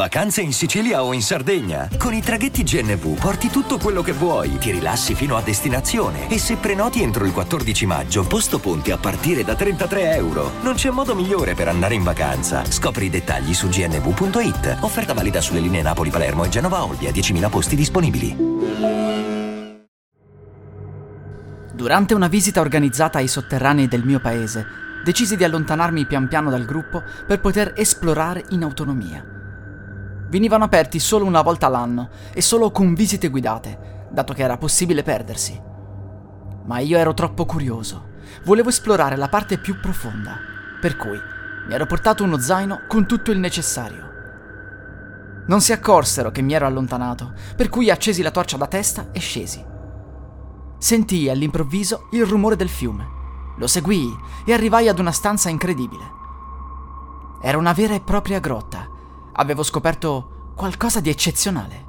Vacanze in Sicilia o in Sardegna? Con i traghetti GNV porti tutto quello che vuoi, ti rilassi fino a destinazione e se prenoti entro il 14 maggio, posto ponti a partire da 33 euro. Non c'è modo migliore per andare in vacanza. Scopri i dettagli su gnv.it. Offerta valida sulle linee Napoli-Palermo e Genova-Olbia, 10.000 posti disponibili. Durante una visita organizzata ai sotterranei del mio paese, decisi di allontanarmi pian piano dal gruppo per poter esplorare in autonomia. Venivano aperti solo una volta all'anno e solo con visite guidate, dato che era possibile perdersi. Ma io ero troppo curioso, volevo esplorare la parte più profonda, per cui mi ero portato uno zaino con tutto il necessario. Non si accorsero che mi ero allontanato, per cui accesi la torcia da testa e scesi. Sentii all'improvviso il rumore del fiume. Lo seguii e arrivai ad una stanza incredibile. Era una vera e propria grotta. Avevo scoperto qualcosa di eccezionale.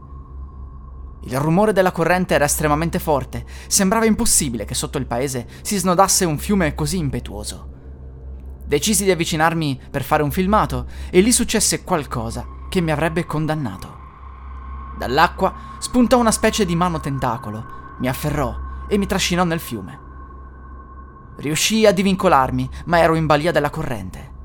Il rumore della corrente era estremamente forte, sembrava impossibile che sotto il paese si snodasse un fiume così impetuoso. Decisi di avvicinarmi per fare un filmato e lì successe qualcosa che mi avrebbe condannato. Dall'acqua spuntò una specie di mano tentacolo, mi afferrò e mi trascinò nel fiume. Riuscii a divincolarmi, ma ero in balia della corrente.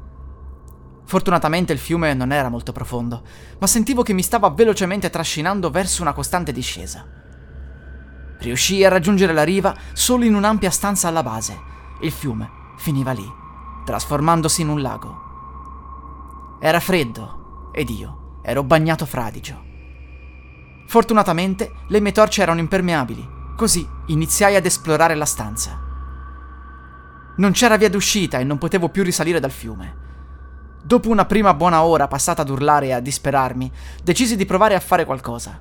Fortunatamente il fiume non era molto profondo, ma sentivo che mi stava velocemente trascinando verso una costante discesa. Riuscii a raggiungere la riva solo in un'ampia stanza alla base. Il fiume finiva lì, trasformandosi in un lago. Era freddo ed io ero bagnato fradicio. Fortunatamente le mie torce erano impermeabili Così iniziai ad esplorare la stanza. Non c'era via d'uscita e non potevo più risalire dal fiume. Dopo una prima buona ora passata ad urlare e a disperarmi, decisi di provare a fare qualcosa.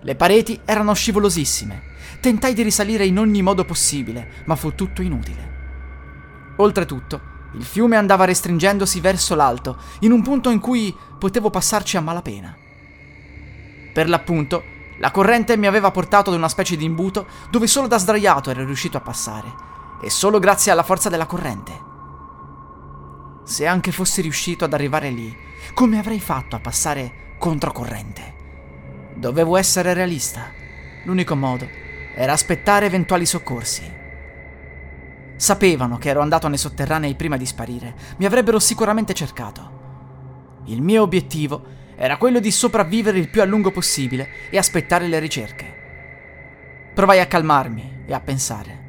Le pareti erano scivolosissime. Tentai di risalire in ogni modo possibile, ma fu tutto inutile. Oltretutto, il fiume andava restringendosi verso l'alto, in un punto in cui potevo passarci a malapena. Per l'appunto, la corrente mi aveva portato ad una specie di imbuto dove solo da sdraiato ero riuscito a passare, e solo grazie alla forza della corrente. Se anche fossi riuscito ad arrivare lì, come avrei fatto a passare controcorrente? Dovevo essere realista. L'unico modo era aspettare eventuali soccorsi. Sapevano che ero andato nei sotterranei prima di sparire, mi avrebbero sicuramente cercato. Il mio obiettivo era quello di sopravvivere il più a lungo possibile e aspettare le ricerche. Provai a calmarmi e a pensare.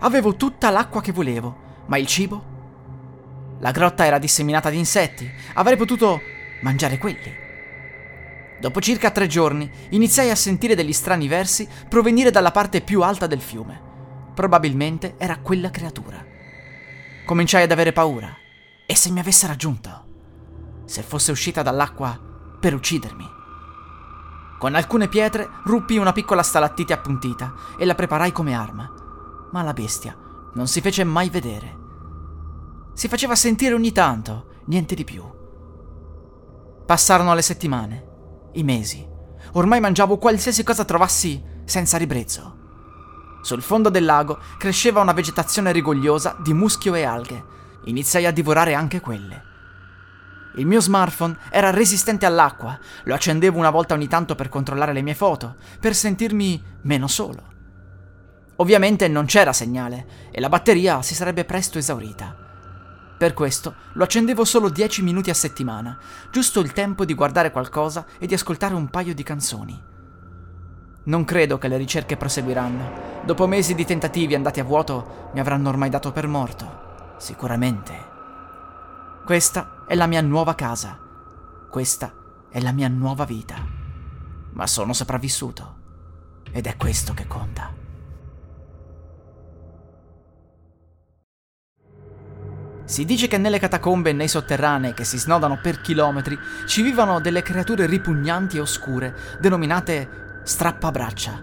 Avevo tutta l'acqua che volevo, ma il cibo? La grotta era disseminata di insetti, avrei potuto mangiare quelli. Dopo circa tre giorni iniziai a sentire degli strani versi provenire dalla parte più alta del fiume. Probabilmente era quella creatura. Cominciai ad avere paura. E se mi avesse raggiunto? se fosse uscita dall'acqua per uccidermi. Con alcune pietre ruppi una piccola stalattite appuntita e la preparai come arma, ma la bestia non si fece mai vedere. Si faceva sentire ogni tanto, niente di più. Passarono le settimane, i mesi. Ormai mangiavo qualsiasi cosa trovassi senza ribrezzo. Sul fondo del lago cresceva una vegetazione rigogliosa di muschio e alghe. Iniziai a divorare anche quelle. Il mio smartphone era resistente all'acqua, lo accendevo una volta ogni tanto per controllare le mie foto, per sentirmi meno solo. Ovviamente non c'era segnale e la batteria si sarebbe presto esaurita. Per questo lo accendevo solo 10 minuti a settimana, giusto il tempo di guardare qualcosa e di ascoltare un paio di canzoni. Non credo che le ricerche proseguiranno. Dopo mesi di tentativi andati a vuoto mi avranno ormai dato per morto. Sicuramente. Questa è la mia nuova casa. Questa è la mia nuova vita. Ma sono sopravvissuto. Ed è questo che conta. Si dice che nelle catacombe e nei sotterranei che si snodano per chilometri ci vivano delle creature ripugnanti e oscure, denominate strappabraccia.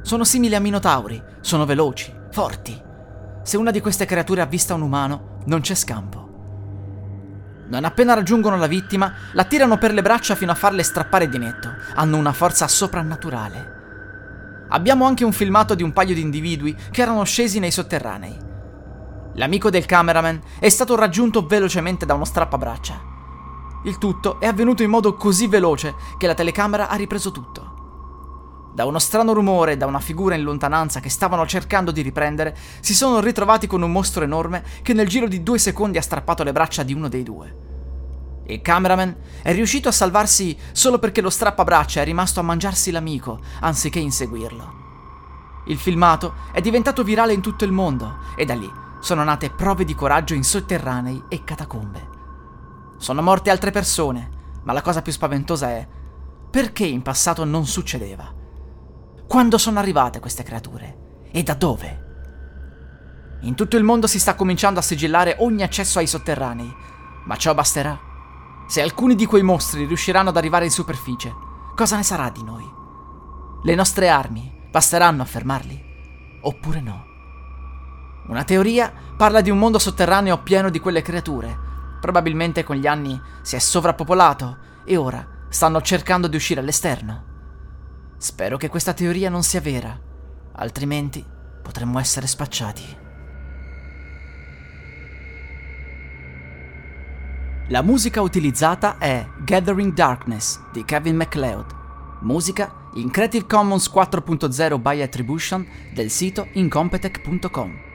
Sono simili a minotauri, sono veloci, forti. Se una di queste creature avvista un umano, non c'è scampo. Non appena raggiungono la vittima, la tirano per le braccia fino a farle strappare di netto. Hanno una forza soprannaturale. Abbiamo anche un filmato di un paio di individui che erano scesi nei sotterranei. L'amico del cameraman è stato raggiunto velocemente da uno strappabraccia. Il tutto è avvenuto in modo così veloce che la telecamera ha ripreso tutto. Da uno strano rumore e da una figura in lontananza che stavano cercando di riprendere, si sono ritrovati con un mostro enorme che nel giro di due secondi ha strappato le braccia di uno dei due. Il cameraman è riuscito a salvarsi solo perché lo strappabraccia è rimasto a mangiarsi l'amico, anziché inseguirlo. Il filmato è diventato virale in tutto il mondo e da lì sono nate prove di coraggio in sotterranei e catacombe. Sono morte altre persone, ma la cosa più spaventosa è perché in passato non succedeva? Quando sono arrivate queste creature? E da dove? In tutto il mondo si sta cominciando a sigillare ogni accesso ai sotterranei, ma ciò basterà? Se alcuni di quei mostri riusciranno ad arrivare in superficie, cosa ne sarà di noi? Le nostre armi basteranno a fermarli? Oppure no? Una teoria parla di un mondo sotterraneo pieno di quelle creature. Probabilmente con gli anni si è sovrappopolato e ora stanno cercando di uscire all'esterno. Spero che questa teoria non sia vera, altrimenti potremmo essere spacciati. La musica utilizzata è Gathering Darkness di Kevin MacLeod, musica in Creative Commons 4.0 by Attribution del sito incompetech.com.